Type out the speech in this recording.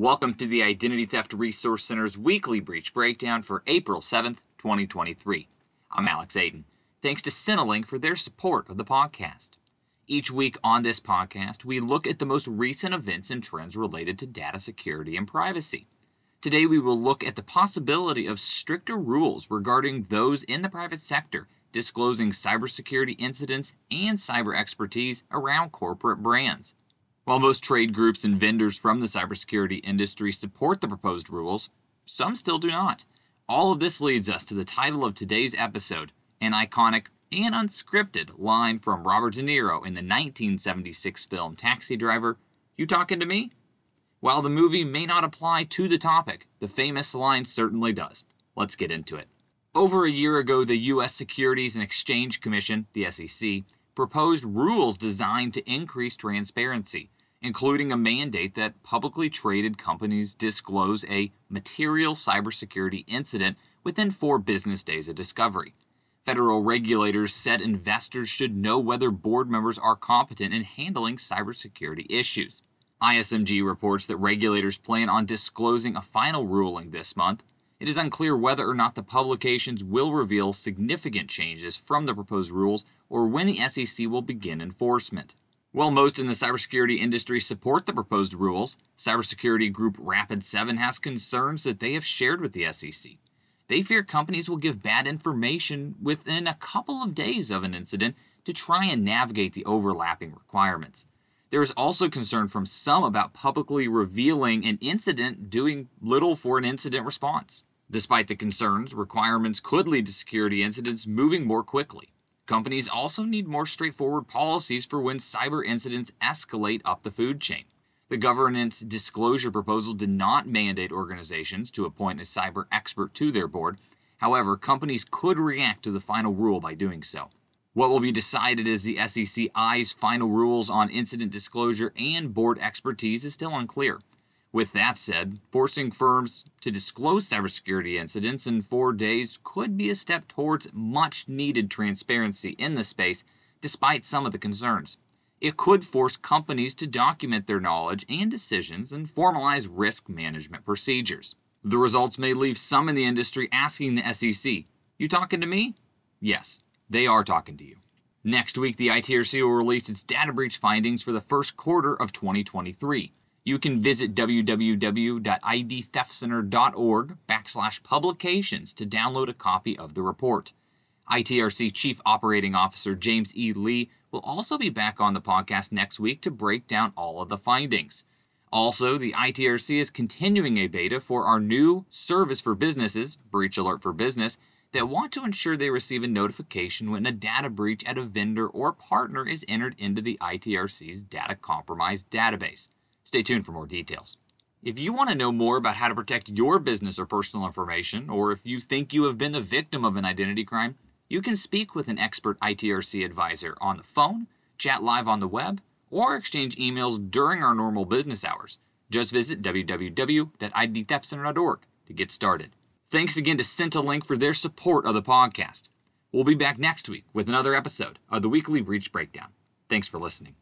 Welcome to the Identity Theft Resource Center's weekly breach breakdown for April 7th, 2023. I'm Alex Achten. Thanks to Sentilink for their support of the podcast. Each week on this podcast, we look at the most recent events and trends related to data security and privacy. Today, we will look at the possibility of stricter rules regarding those in the private sector disclosing cybersecurity incidents and cyber expertise around corporate brands. While most trade groups and vendors from the cybersecurity industry support the proposed rules, some still do not. All of this leads us to the title of today's episode an iconic and unscripted line from Robert De Niro in the 1976 film Taxi Driver You talking to me? While the movie may not apply to the topic, the famous line certainly does. Let's get into it. Over a year ago, the U.S. Securities and Exchange Commission, the SEC, proposed rules designed to increase transparency including a mandate that publicly traded companies disclose a material cybersecurity incident within four business days of discovery. Federal regulators said investors should know whether board members are competent in handling cybersecurity issues. ISMG reports that regulators plan on disclosing a final ruling this month. It is unclear whether or not the publications will reveal significant changes from the proposed rules or when the SEC will begin enforcement. While most in the cybersecurity industry support the proposed rules, cybersecurity group Rapid7 has concerns that they have shared with the SEC. They fear companies will give bad information within a couple of days of an incident to try and navigate the overlapping requirements. There is also concern from some about publicly revealing an incident doing little for an incident response. Despite the concerns, requirements could lead to security incidents moving more quickly. Companies also need more straightforward policies for when cyber incidents escalate up the food chain. The governance disclosure proposal did not mandate organizations to appoint a cyber expert to their board. However, companies could react to the final rule by doing so. What will be decided as the SEC eyes final rules on incident disclosure and board expertise is still unclear. With that said, forcing firms to disclose cybersecurity incidents in four days could be a step towards much needed transparency in the space, despite some of the concerns. It could force companies to document their knowledge and decisions and formalize risk management procedures. The results may leave some in the industry asking the SEC, You talking to me? Yes, they are talking to you. Next week, the ITRC will release its data breach findings for the first quarter of 2023 you can visit www.idtheftcenter.org backslash publications to download a copy of the report. ITRC Chief Operating Officer James E. Lee will also be back on the podcast next week to break down all of the findings. Also, the ITRC is continuing a beta for our new service for businesses, Breach Alert for Business, that want to ensure they receive a notification when a data breach at a vendor or partner is entered into the ITRC's data compromise database. Stay tuned for more details. If you want to know more about how to protect your business or personal information, or if you think you have been the victim of an identity crime, you can speak with an expert ITRC advisor on the phone, chat live on the web, or exchange emails during our normal business hours. Just visit www.idtheftcenter.org to get started. Thanks again to Sentilink for their support of the podcast. We'll be back next week with another episode of the Weekly Breach Breakdown. Thanks for listening.